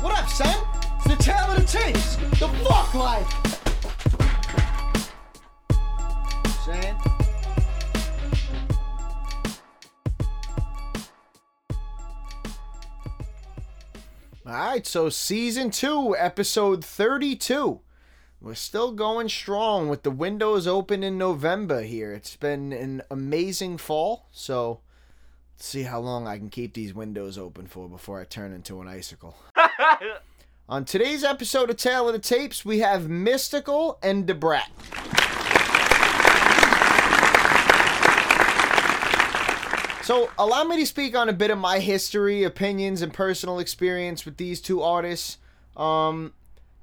What up, son? It's the tale of the tapes. The fuck life. Saying? All right, so season two, episode 32. We're still going strong with the windows open in November here. It's been an amazing fall, so let's see how long I can keep these windows open for before I turn into an icicle. On today's episode of Tale of the Tapes, we have Mystikal and Da Brat. So, allow me to speak on a bit of my history, opinions, and personal experience with these two artists. Um,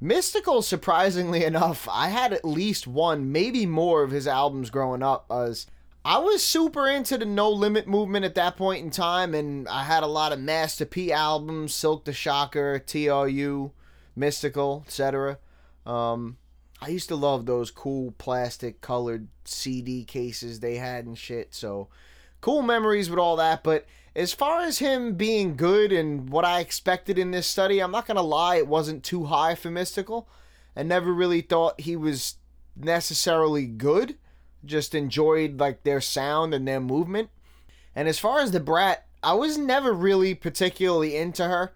Mystikal, surprisingly enough, I had at least one, maybe more of his albums growing up. As I was super into the No Limit movement at that point in time, and I had a lot of Master P albums, Silk the Shocker, TRU, Mystikal, etc. Um, I used to love those cool plastic colored CD cases they had and shit. So cool memories with all that. But as far as him being good and what I expected in this study, I'm not gonna lie, it wasn't too high for Mystikal. I never really thought he was necessarily good. Just enjoyed like their sound and their movement. And as far as the Brat, I was never really particularly into her.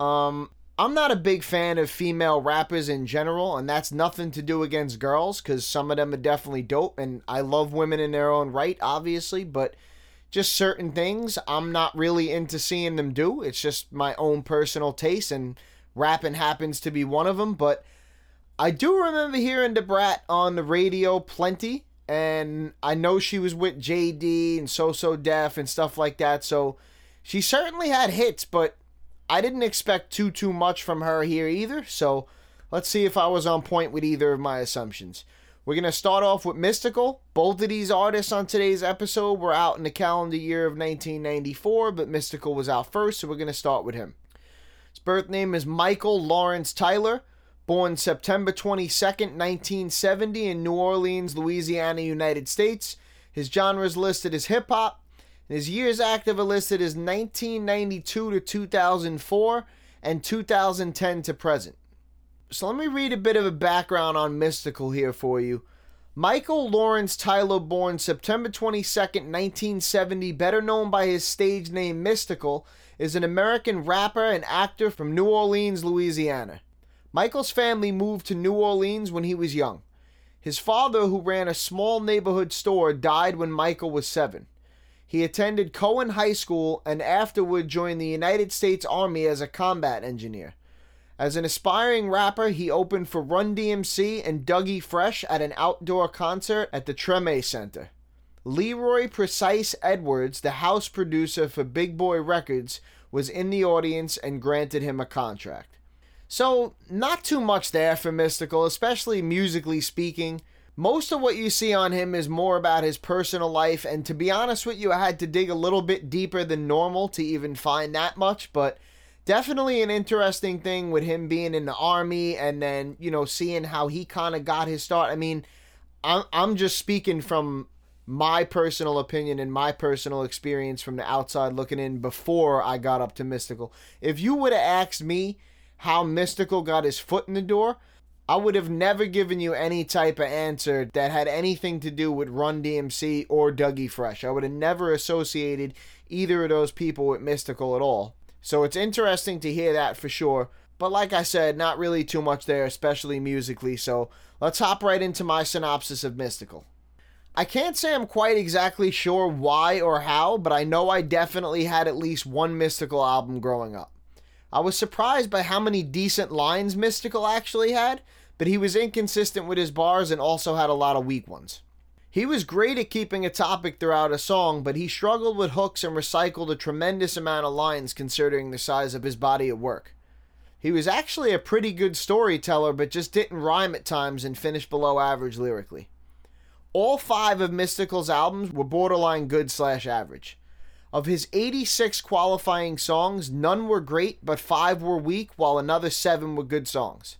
Um, I'm not a big fan of female rappers in general, and that's nothing to do against girls, because some of them are definitely dope, and I love women in their own right, obviously, but just certain things I'm not really into seeing them do. It's just my own personal taste, and rapping happens to be one of them. But I do remember hearing Da Brat on the radio plenty, and I know she was with JD and So So Def and stuff like that. So she certainly had hits, but I didn't expect too too much from her here either. So let's see if I was on point with either of my assumptions. We're to start off with Mystikal. Both of these artists on today's episode were out in the calendar year of 1994, but Mystikal was out first, so we're to start with him. His birth name is Michael Lawrence Tyler, born September 22nd, 1970, in New Orleans, Louisiana, United States. His genres listed as hip hop. and His years active are listed as 1992 to 2004 and 2010 to present. So let me read a bit of a background on Mystikal here for you. Michael Lawrence Tyler, born September 22nd, 1970, better known by his stage name Mystikal, is an American rapper and actor from New Orleans, Louisiana. Michael's family moved to New Orleans when he was young. His father, who ran a small neighborhood store, died when Michael was seven. He attended Cohen High School and afterward joined the United States Army as a combat engineer. As an aspiring rapper, he opened for Run DMC and Dougie Fresh at an outdoor concert at the Treme Center. Leroy Precise Edwards, the house producer for Big Boy Records, was in the audience and granted him a contract. So, not too much there for Mystikal, especially musically speaking. Most of what you see on him is more about his personal life, and to be honest with you, I had to dig a little bit deeper than normal to even find that much, but definitely an interesting thing with him being in the army and then, you know, seeing how he kind of got his start. I mean, I'm, I'm just speaking from my personal opinion and my personal experience from the outside looking in before I got up to Mystikal. If you would have asked me how Mystikal got his foot in the door, I would have never given you any type of answer that had anything to do with Run DMC or Dougie Fresh. I would have never associated either of those people with Mystikal at all. So it's interesting to hear that for sure. But like I said, not really too much there, especially musically. So let's hop right into my synopsis of Mystikal. I can't say I'm quite exactly sure why or how, but I know I definitely had at least one Mystikal album growing up. I was surprised by how many decent lines Mystikal actually had, but he was inconsistent with his bars and also had a lot of weak ones. He was great at keeping a topic throughout a song, but he struggled with hooks and recycled a tremendous amount of lines considering the size of his body of work. He was actually a pretty good storyteller, but just didn't rhyme at times and finished below average lyrically. All five of Mystikal's albums were borderline good slash average. Of his 86 qualifying songs, none were great, but five were weak, while another seven were good songs.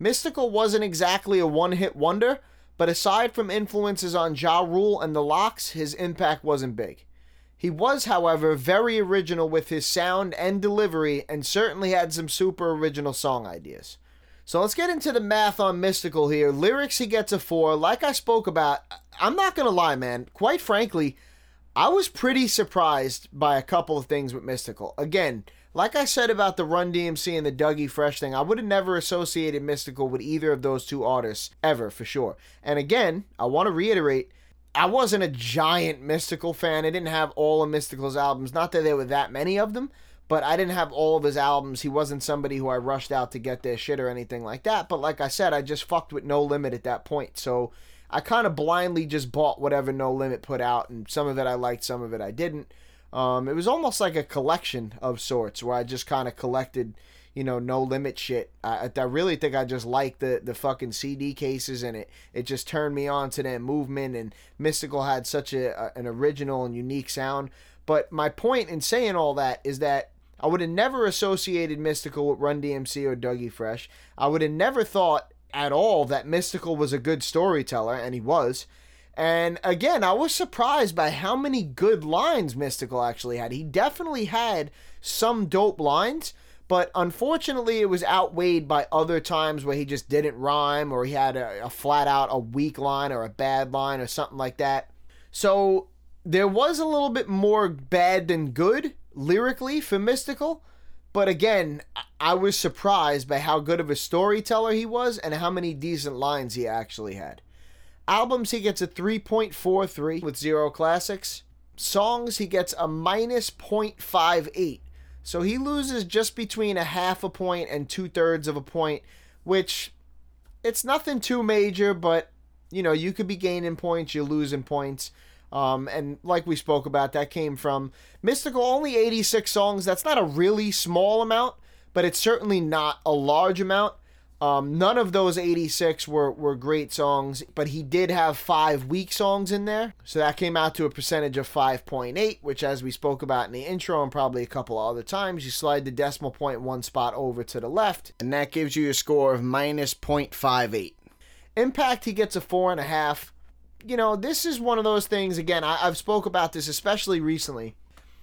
Mystikal wasn't exactly a one hit wonder, but aside from influences on Ja Rule and the LOX, his impact wasn't big. He was, however, very original with his sound and delivery and certainly had some super original song ideas. So let's get into the math on Mystikal here. Lyrics, he gets a 4. Like I spoke about, I'm not going to lie, man. Quite frankly, I was pretty surprised by a couple of things with Mystikal. Again, like I said about the Run DMC and the Dougie Fresh thing, I would have never associated Mystikal with either of those two artists ever, for sure. And again, I want to reiterate I wasn't a giant Mystikal fan. I didn't have all of Mystikal's albums. Not that there were that many of them, but I didn't have all of his albums. He wasn't somebody who I rushed out to get their shit or anything like that. But like I said, I just fucked with No Limit at that point. So I kind of blindly just bought whatever No Limit put out, and some of it I liked, some of it I didn't. Um, it was almost like a collection of sorts where I just kind of collected you know, no limit shit. I, I really think I just liked the the fucking CD cases and it it just turned me on to that movement and Mystikal had such a, a an original and unique sound. But my point in saying all that is that I would have never associated Mystikal with Run DMC or Dougie Fresh. I would have never thought at all that Mystikal was a good storyteller, and he was. And again, I was surprised by how many good lines Mystikal actually had. He definitely had some dope lines, but unfortunately, it was outweighed by other times where he just didn't rhyme or he had a, a flat out a weak line or a bad line or something like that. So there was a little bit more bad than good lyrically for Mystikal. But again, I was surprised by how good of a storyteller he was and how many decent lines he actually had. Albums, he gets a 3.43 with zero classics. Songs, he gets a minus 0.58 so he loses just between a half a point and two thirds of a point, which it's nothing too major, but you know, you could be gaining points, you're losing points. Um, and like we spoke about, that came from Mystikal, only 86 songs. That's not a really small amount, but it's certainly not a large amount. Um, none of those 86 were, were great songs, but he did have five weak songs in there. So that came out to a percentage of 5.8, which, as we spoke about in the intro and probably a couple other times, you slide the decimal point one spot over to the left, and that gives you a score of minus 0.58. Impact, he gets a 4.5. You know, this is one of those things, again, I, I've spoke about this especially recently.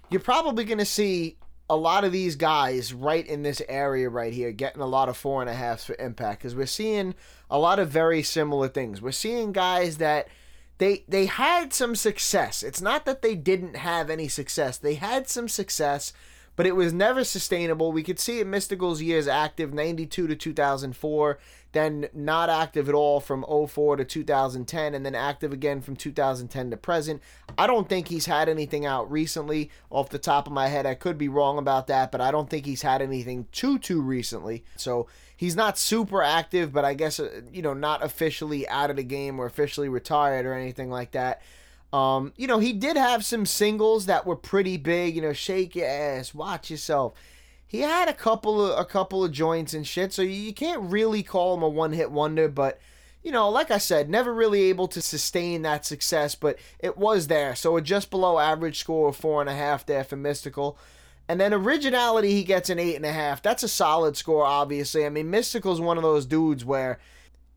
You're probably going to see a lot of these guys right in this area right here getting a lot of four and a halfs for impact because we're seeing a lot of very similar things. We're seeing guys that they they had some success. It's not that they didn't have any success. They had some success, but it was never sustainable. We could see it Mystikal's years active 92 to 2004 then not active at all from 04 to 2010, and then active again from 2010 to present. I don't think he's had anything out recently off the top of my head. I could be wrong about that, but I don't think he's had anything too, too recently. So he's not super active, but I guess, uh, you know, not officially out of the game or officially retired or anything like that. Um, you know, he did have some singles that were pretty big, you know, shake your ass, watch yourself he had a couple of a couple of joints and shit, so you can't really call him a one hit wonder, but you know, like I said, never really able to sustain that success, but it was there. So a just below average score of four and a half there for Mystikal. And then originality, he gets an eight and a half. That's a solid score, obviously. I mean, Mystikal's one of those dudes where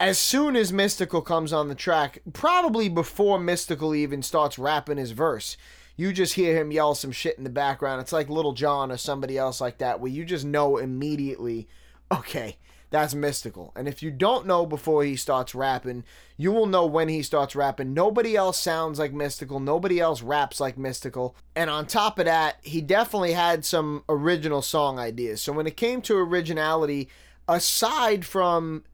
as soon as Mystikal comes on the track, probably before Mystikal even starts rapping his verse, you just hear him yell some shit in the background. It's like Little John or somebody else like that, where you just know immediately, okay, that's Mystikal. And if you don't know before he starts rapping, you will know when he starts rapping. Nobody else sounds like Mystikal, Nobody else raps like Mystikal. And on top of that, he definitely had some original song ideas. So when it came to originality, aside from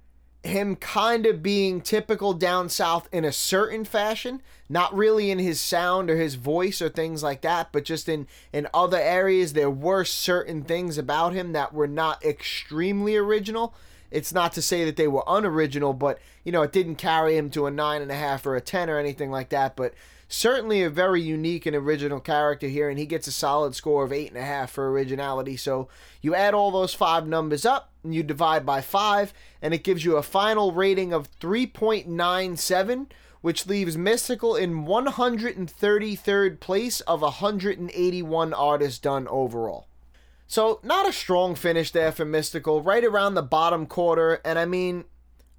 him kind of being typical down south in a certain fashion, not really in his sound or his voice or things like that, but just in in other areas there were certain things about him that were not extremely original. It's not to say that they were unoriginal, but you know, it didn't carry him to a nine and a half or a ten or anything like that. But certainly a very unique and original character here, and he gets a solid score of eight and a half for originality. So you add all those five numbers up, and you divide by five, and it gives you a final rating of 3.97, which leaves Mystikal in 133rd place of 181 artists done overall. So, not a strong finish there for Mystikal, right around the bottom quarter, and I mean,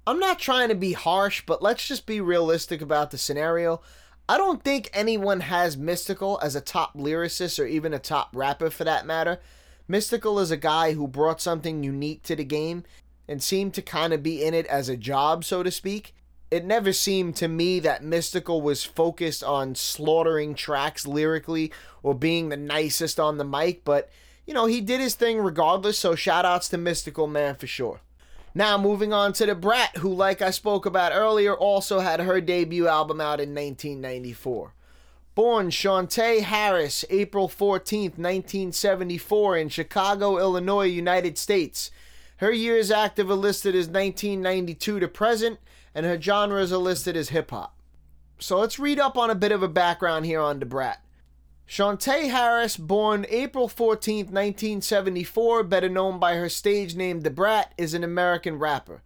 I'm not trying to be harsh, but let's just be realistic about the scenario. I don't think anyone has Mystikal as a top lyricist or even a top rapper for that matter. Mystikal is a guy who brought something unique to the game and seemed to kind of be in it as a job, so to speak. It never seemed to me that Mystikal was focused on slaughtering tracks lyrically or being the nicest on the mic, but you know, he did his thing regardless, so shout outs to Mystikal Man for sure. Now, moving on to the Brat, who, like I spoke about earlier, also had her debut album out in 1994. Born Shawntae Harris, April 14th, 1974, in Chicago, Illinois, United States. Her years active are listed as 1992 to present, and her genres are listed as hip hop. So let's read up on a bit of a background here on the Brat. Shawntae Harris, born April 14, 1974, better known by her stage name The Brat, is an American rapper.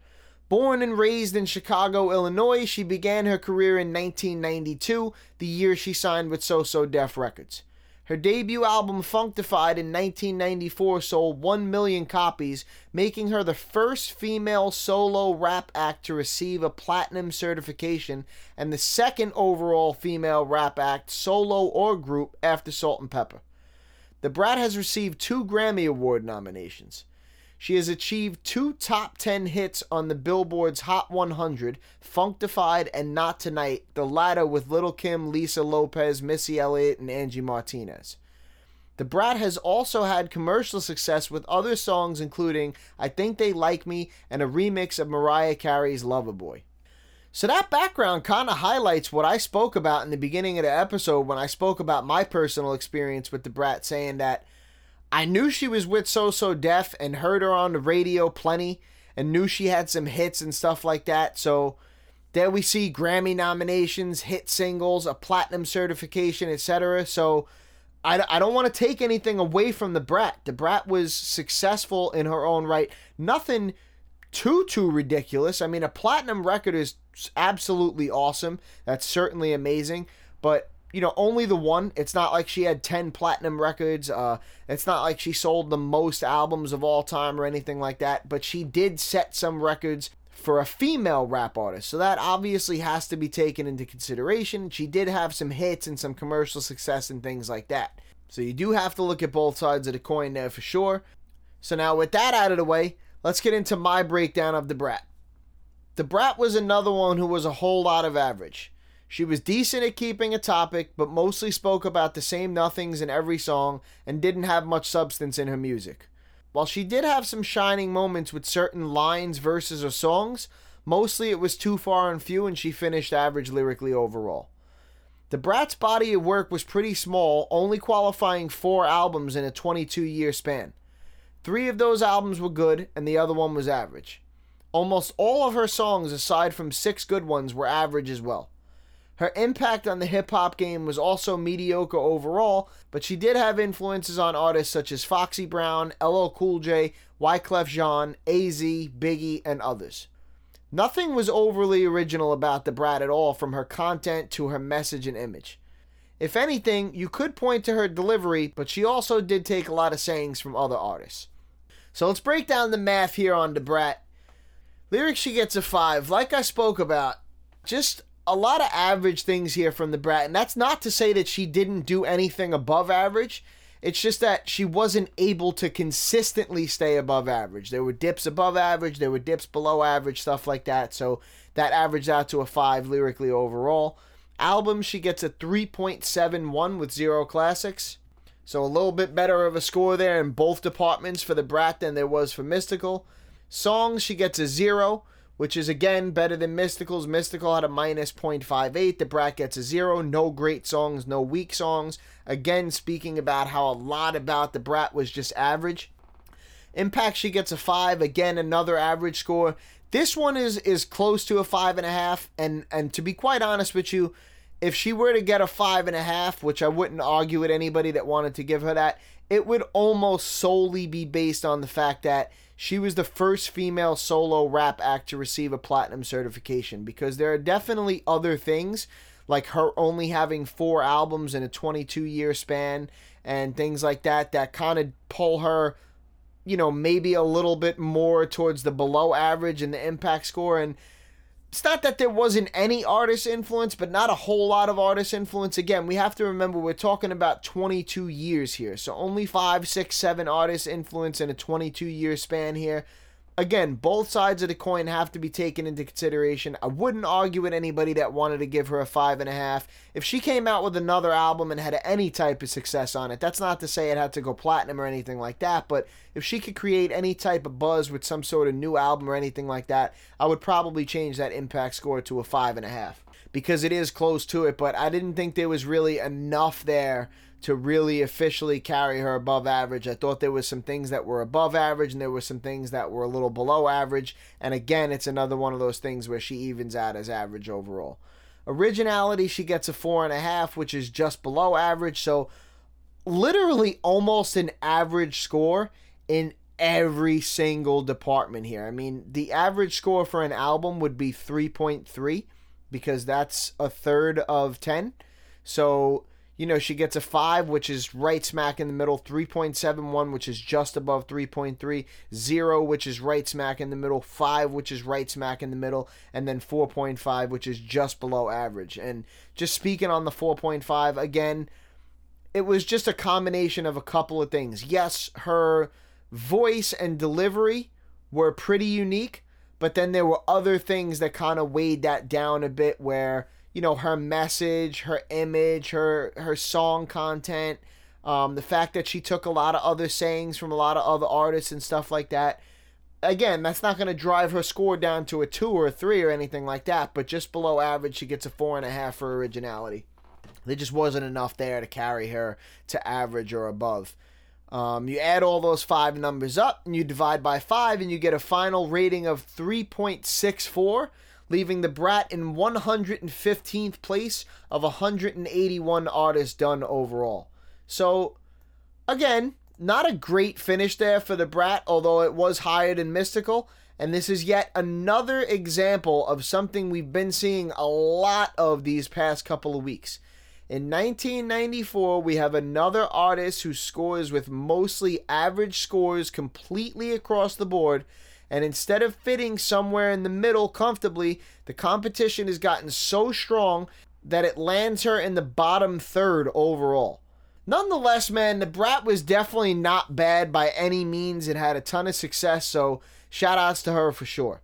Born and raised in Chicago, Illinois, she began her career in 1992, the year she signed with So So Def Records. Her debut album Funkdafied in 1994 sold 1 million copies, making her the first female solo rap act to receive a platinum certification and the second overall female rap act, solo or group, after Salt-N-Pepa. The Brat has received two Grammy Award nominations. She has achieved two top 10 hits on the Billboard's Hot 100, Funkdafied and Not Tonight, the latter with Little Kim, Lisa Lopes, Missy Elliott, and Angie Martinez. The Brat has also had commercial success with other songs including I Think They Like Me and a remix of Mariah Carey's Loverboy. So that background kind of highlights what I spoke about in the beginning of the episode when I spoke about my personal experience with the Brat saying that I knew she was with So So Def and heard her on the radio plenty and knew she had some hits and stuff like that. So there we see Grammy nominations, hit singles, a platinum certification, etc. So I, I don't want to take anything away from Da Brat. Da Brat was successful in her own right. Nothing too too ridiculous. I mean, a platinum record is absolutely awesome. That's certainly amazing. But you know, only the one. It's not like she had 10 platinum records. Uh, it's not like she sold the most albums of all time or anything like that. But she did set some records for a female rap artist. So that obviously has to be taken into consideration. She did have some hits and some commercial success and things like that. So you do have to look at both sides of the coin there for sure. So now with that out of the way, let's get into my breakdown of the Brat. The Brat was another one who was a whole lot of average. She was decent at keeping a topic, but mostly spoke about the same nothings in every song and didn't have much substance in her music. While she did have some shining moments with certain lines, verses, or songs, mostly it was too far and few and she finished average lyrically overall. The Brat's body of work was pretty small, only qualifying four albums in a 22 year span. Three of those albums were good, and the other one was average. Almost all of her songs, aside from six good ones, were average as well. Her impact on the hip hop game was also mediocre overall, but she did have influences on artists such as Foxy Brown, LL Cool J, Wyclef Jean, AZ, Biggie, and others. Nothing was overly original about the Brat at all, from her content to her message and image. If anything, you could point to her delivery, but she also did take a lot of sayings from other artists. So let's break down the math here on the Brat. Lyrics, she gets a 5. Like I spoke about, just a lot of average things here from the Brat, and that's not to say that she didn't do anything above average. It's just that she wasn't able to consistently stay above average. There were dips above average, there were dips below average, stuff like that. So that averaged out to a 5 lyrically overall. Album, she gets a 3.71 with zero classics. So a little bit better of a score there in both departments for the Brat than there was for Mystikal. Songs, she gets a 0 which is again better than Mystikal's. Mystikal had a minus 0.58. The Brat gets a zero. No great songs, no weak songs. Again, speaking about how a lot about the Brat was just average. Impact, she gets a five. Again, another average score. This one is is close to a five and a half. And and to be quite honest with you, if she were to get a five and a half, which I wouldn't argue with anybody that wanted to give her that, it would almost solely be based on the fact that she was the first female solo rap act to receive a platinum certification because there are definitely other things like her only having four albums in a 22 year span and things like that that kind of pull her you know maybe a little bit more towards the below average and the impact score. And it's not that there wasn't any artist influence, but not a whole lot of artist influence. Again, we have to remember we're talking about 22 years here. So only five, six, seven artists influence in a 22 year span here again, both sides of the coin have to be taken into consideration. I wouldn't argue with anybody that wanted to give her a five and a half. If she came out with another album and had any type of success on it, that's not to say it had to go platinum or anything like that, but if she could create any type of buzz with some sort of new album or anything like that, I would probably change that impact score to a five and a half because it is close to it, but I didn't think there was really enough there to really officially carry her above average. I thought there was some things that were above average and there were some things that were a little below average. And again, it's another one of those things where she evens out as average overall. Originality, she gets a four and a half, which is just below average. So literally almost an average score in every single department here. I mean, the average score for an album would be 3.3 because that's a third of 10. So you know, she gets a 5, which is right smack in the middle, 3.71, which is just above 3.3, 0, which is right smack in the middle, 5, which is right smack in the middle, and then 4.5, which is just below average. And just speaking on the 4.5, again, it was just a combination of a couple of things. Yes, her voice and delivery were pretty unique, but then there were other things that kind of weighed that down a bit where you know her message, her image, her her song content, um, the fact that she took a lot of other sayings from a lot of other artists and stuff like that. Again, that's not going to drive her score down to a two or a three or anything like that, but just below average, she gets a four and a half for originality. There just wasn't enough there to carry her to average or above. Um, you add all those five numbers up and you divide by five, and you get a final rating of 3.64 leaving the Brat in 115th place of 181 artists done overall. So, again, not a great finish there for the Brat, although it was higher than Mystikal. And this is yet another example of something we've been seeing a lot of these past couple of weeks. In 1994, we have another artist who scores with mostly average scores completely across the board and instead of fitting somewhere in the middle comfortably, the competition has gotten so strong that it lands her in the bottom third overall. Nonetheless, man, the Brat was definitely not bad by any means. It had a ton of success, so shout outs to her for sure.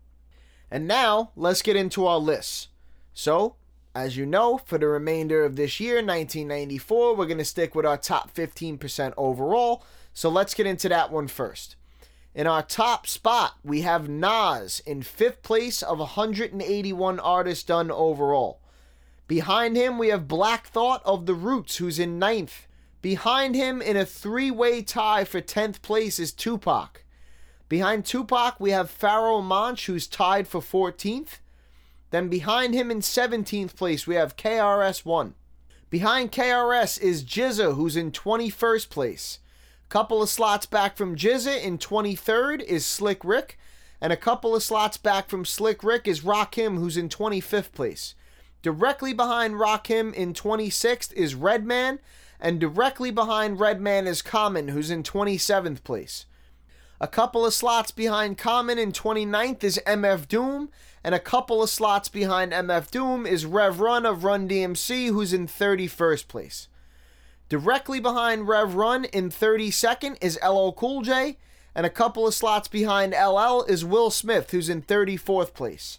And now, let's get into our lists. So, as you know, for the remainder of this year, 1994, we're going to stick with our top 15% overall. So let's get into that one first. In our top spot, we have Nas in fifth place of 181 artists done overall. Behind him, we have Black Thought of The Roots, who's in ninth. Behind him, in a three way tie for 10th place, is Tupac. Behind Tupac, we have Pharoahe Monch, who's tied for 14th. Then behind him in 17th place, we have KRS1. Behind KRS is GZA, who's in 21st place. Couple of slots back from GZA in 23rd is Slick Rick, and a couple of slots back from Slick Rick is Rakim, who's in 25th place. Directly behind Rakim in 26th is Redman, and directly behind Redman is Common, who's in 27th place. A couple of slots behind Common in 29th is MF Doom, and a couple of slots behind MF Doom is Rev Run of Run DMC, who's in 31st place. Directly behind Rev Run in 32nd is LL Cool J, and a couple of slots behind LL is Will Smith, who's in 34th place.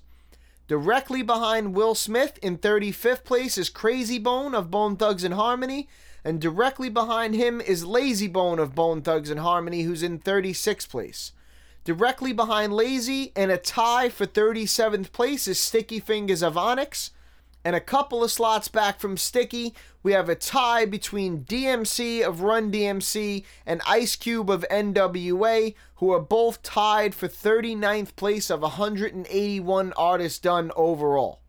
Directly behind Will Smith in 35th place is Krayzie Bone of Bone Thugs and Harmony, and directly behind him is Layzie Bone of Bone Thugs and Harmony, who's in 36th place. Directly behind Layzie in a tie for 37th place is Sticky Fingaz of Onyx, and a couple of slots back from Sticky, we have a tie between DMC of Run DMC and Ice Cube of NWA, who are both tied for 39th place of 181 artists done overall.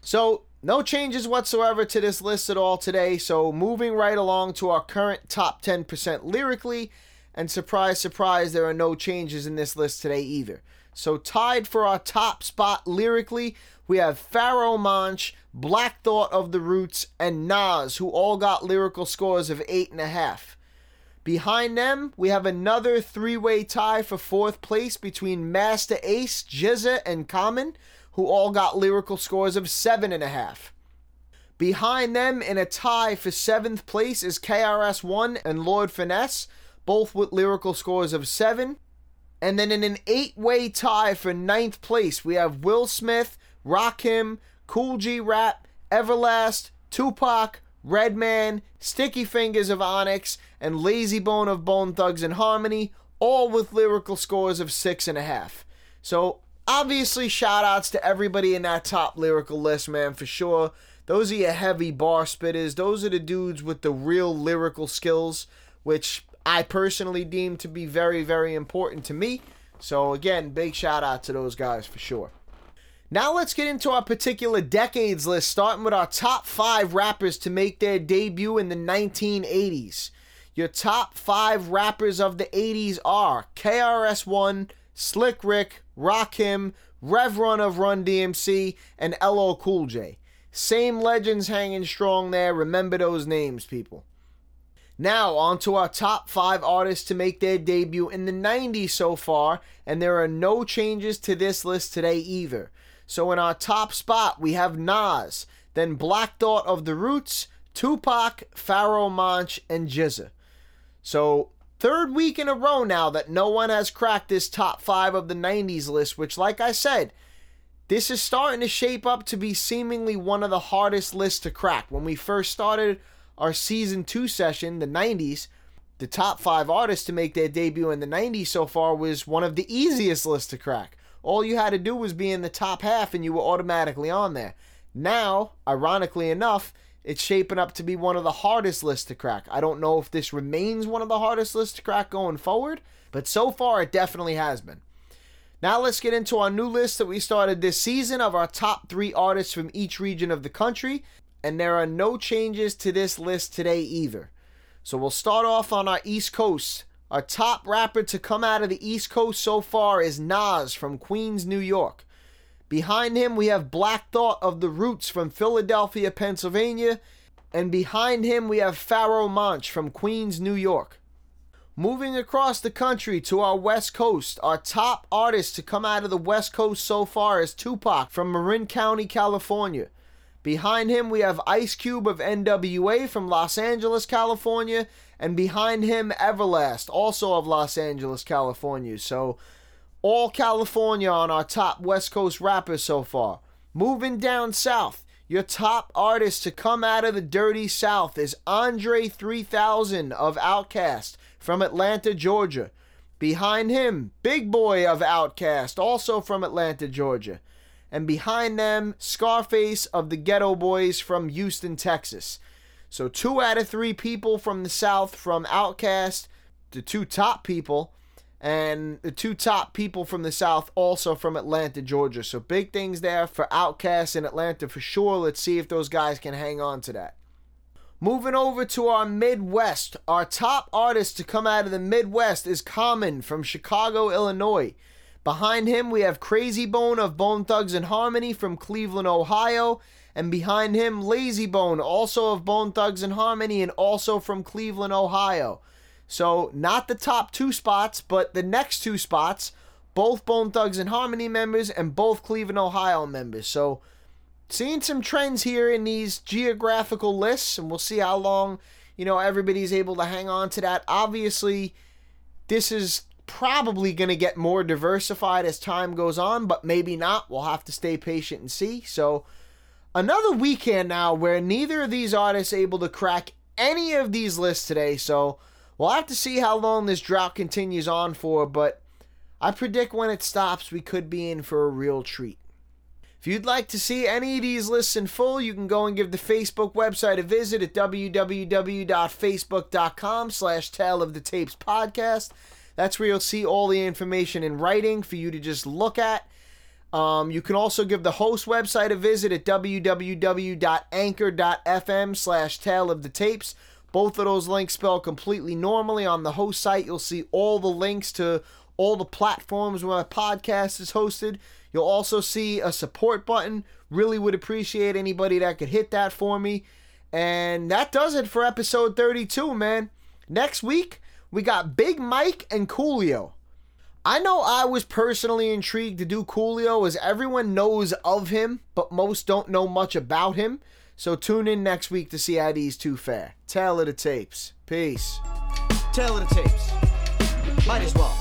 So, no changes whatsoever to this list at all today. So, moving right along to our current top 10% lyrically, and surprise, surprise, there are no changes in this list today either. So, tied for our top spot lyrically, we have Pharoahe Monch, Black Thought of the Roots, and Nas, who all got lyrical scores of 8.5. Behind them, we have another three way tie for fourth place between Masta Ace, GZA, and Common, who all got lyrical scores of 7.5. Behind them in a tie for seventh place is KRS1 and Lord Finesse, both with lyrical scores of 7. And then in an eight way tie for ninth place, we have Will Smith, Rakim, Kool G Rap, Everlast, Tupac, Redman, Sticky Fingaz of Onyx, and Layzie Bone of Bone Thugs and Harmony, all with lyrical scores of 6.5. So, obviously, shout outs to everybody in that top lyrical list, man, for sure. Those are your heavy bar spitters. Those are the dudes with the real lyrical skills, which I personally deem to be very, very important to me. So, again, big shout out to those guys for sure. Now let's get into our particular decades list, starting with our top five rappers to make their debut in the 1980s. Your top five rappers of the 80s are KRS-One, Slick Rick, Rakim, Rev Run of Run DMC, and LL Cool J. Same legends hanging strong there. Remember those names, people. Now, on to our top five artists to make their debut in the 90s so far, and there are no changes to this list today either. So in our top spot, we have Nas, then Black Thought of the Roots, Tupac, Pharoahe Monch, and GZA. So third week in a row now that no one has cracked this top five of the 90s list, which, like I said, this is starting to shape up to be seemingly one of the hardest lists to crack. When we first started our season two session, the 90s, the top five artists to make their debut in the 90s so far was one of the easiest lists to crack. All you had to do was be in the top half and you were automatically on there. Now, ironically enough, it's shaping up to be one of the hardest lists to crack. I don't know if this remains one of the hardest lists to crack going forward, but so far it definitely has been. Now let's get into our new list that we started this season of our top three artists from each region of the country, and there are no changes to this list today either. So we'll start off on our East Coast our top rapper to come out of the East Coast so far is Nas from Queens, New York. Behind him, we have Black Thought of the Roots from Philadelphia, Pennsylvania. And behind him, we have Pharoahe Monch from Queens, New York. Moving across the country to our West Coast, our top artist to come out of the West Coast so far is Tupac from Marin County, California. Behind him, we have Ice Cube of NWA from Los Angeles, California and behind him Everlast, also of Los Angeles, California. So all California on our top West Coast rappers so far. Moving down south, your top artist to come out of the dirty south is Andre 3000 of Outkast from Atlanta, Georgia. Behind him, Big Boi of Outkast, also from Atlanta, Georgia. And behind them, Scarface of the Geto Boys from Houston, Texas. So two out of three people from the South from Outkast, the two top people, and the two top people from the South also from Atlanta, Georgia. So big things there for Outkast in Atlanta for sure. Let's see if those guys can hang on to that. Moving over to our Midwest, our top artist to come out of the Midwest is Common from Chicago, Illinois. Behind him, we have Krayzie Bone of Bone Thugs and Harmony from Cleveland, Ohio and behind him Layzie Bone, also of Bone Thugs and Harmony, and also from Cleveland, Ohio. So not the top two spots, but the next two spots, both Bone Thugs and Harmony members and both Cleveland, Ohio members. So seeing some trends here in these geographical lists, and we'll see how long you know everybody's able to hang on to that. Obviously, this is probably going to get more diversified as time goes on, but maybe not. We'll have to stay patient and see. So another weekend now where neither of these artists able to crack any of these lists today. So we'll have to see how long this drought continues on for, but I predict when it stops, we could be in for a real treat. If you'd like to see any of these lists in full, you can go and give the Facebook website a visit at www.facebook.com slash Tale of the Tapes podcast. That's where you'll see all the information in writing for you to just look at um, you can also give the host website a visit at www.anchor.fm slash tale of the tapes. Both of those links spell completely normally. On the host site, you'll see all the links to all the platforms where my podcast is hosted. You'll also see a support button. Really would appreciate anybody that could hit that for me. And that does it for episode 32, man. Next week, we got Big Mike and Coolio. I know I was personally intrigued to do Coolio as everyone knows of him, but most don't know much about him. So tune in next week to see how these two fare. Tale of the tapes. Peace. Tale of the tapes. Might as well.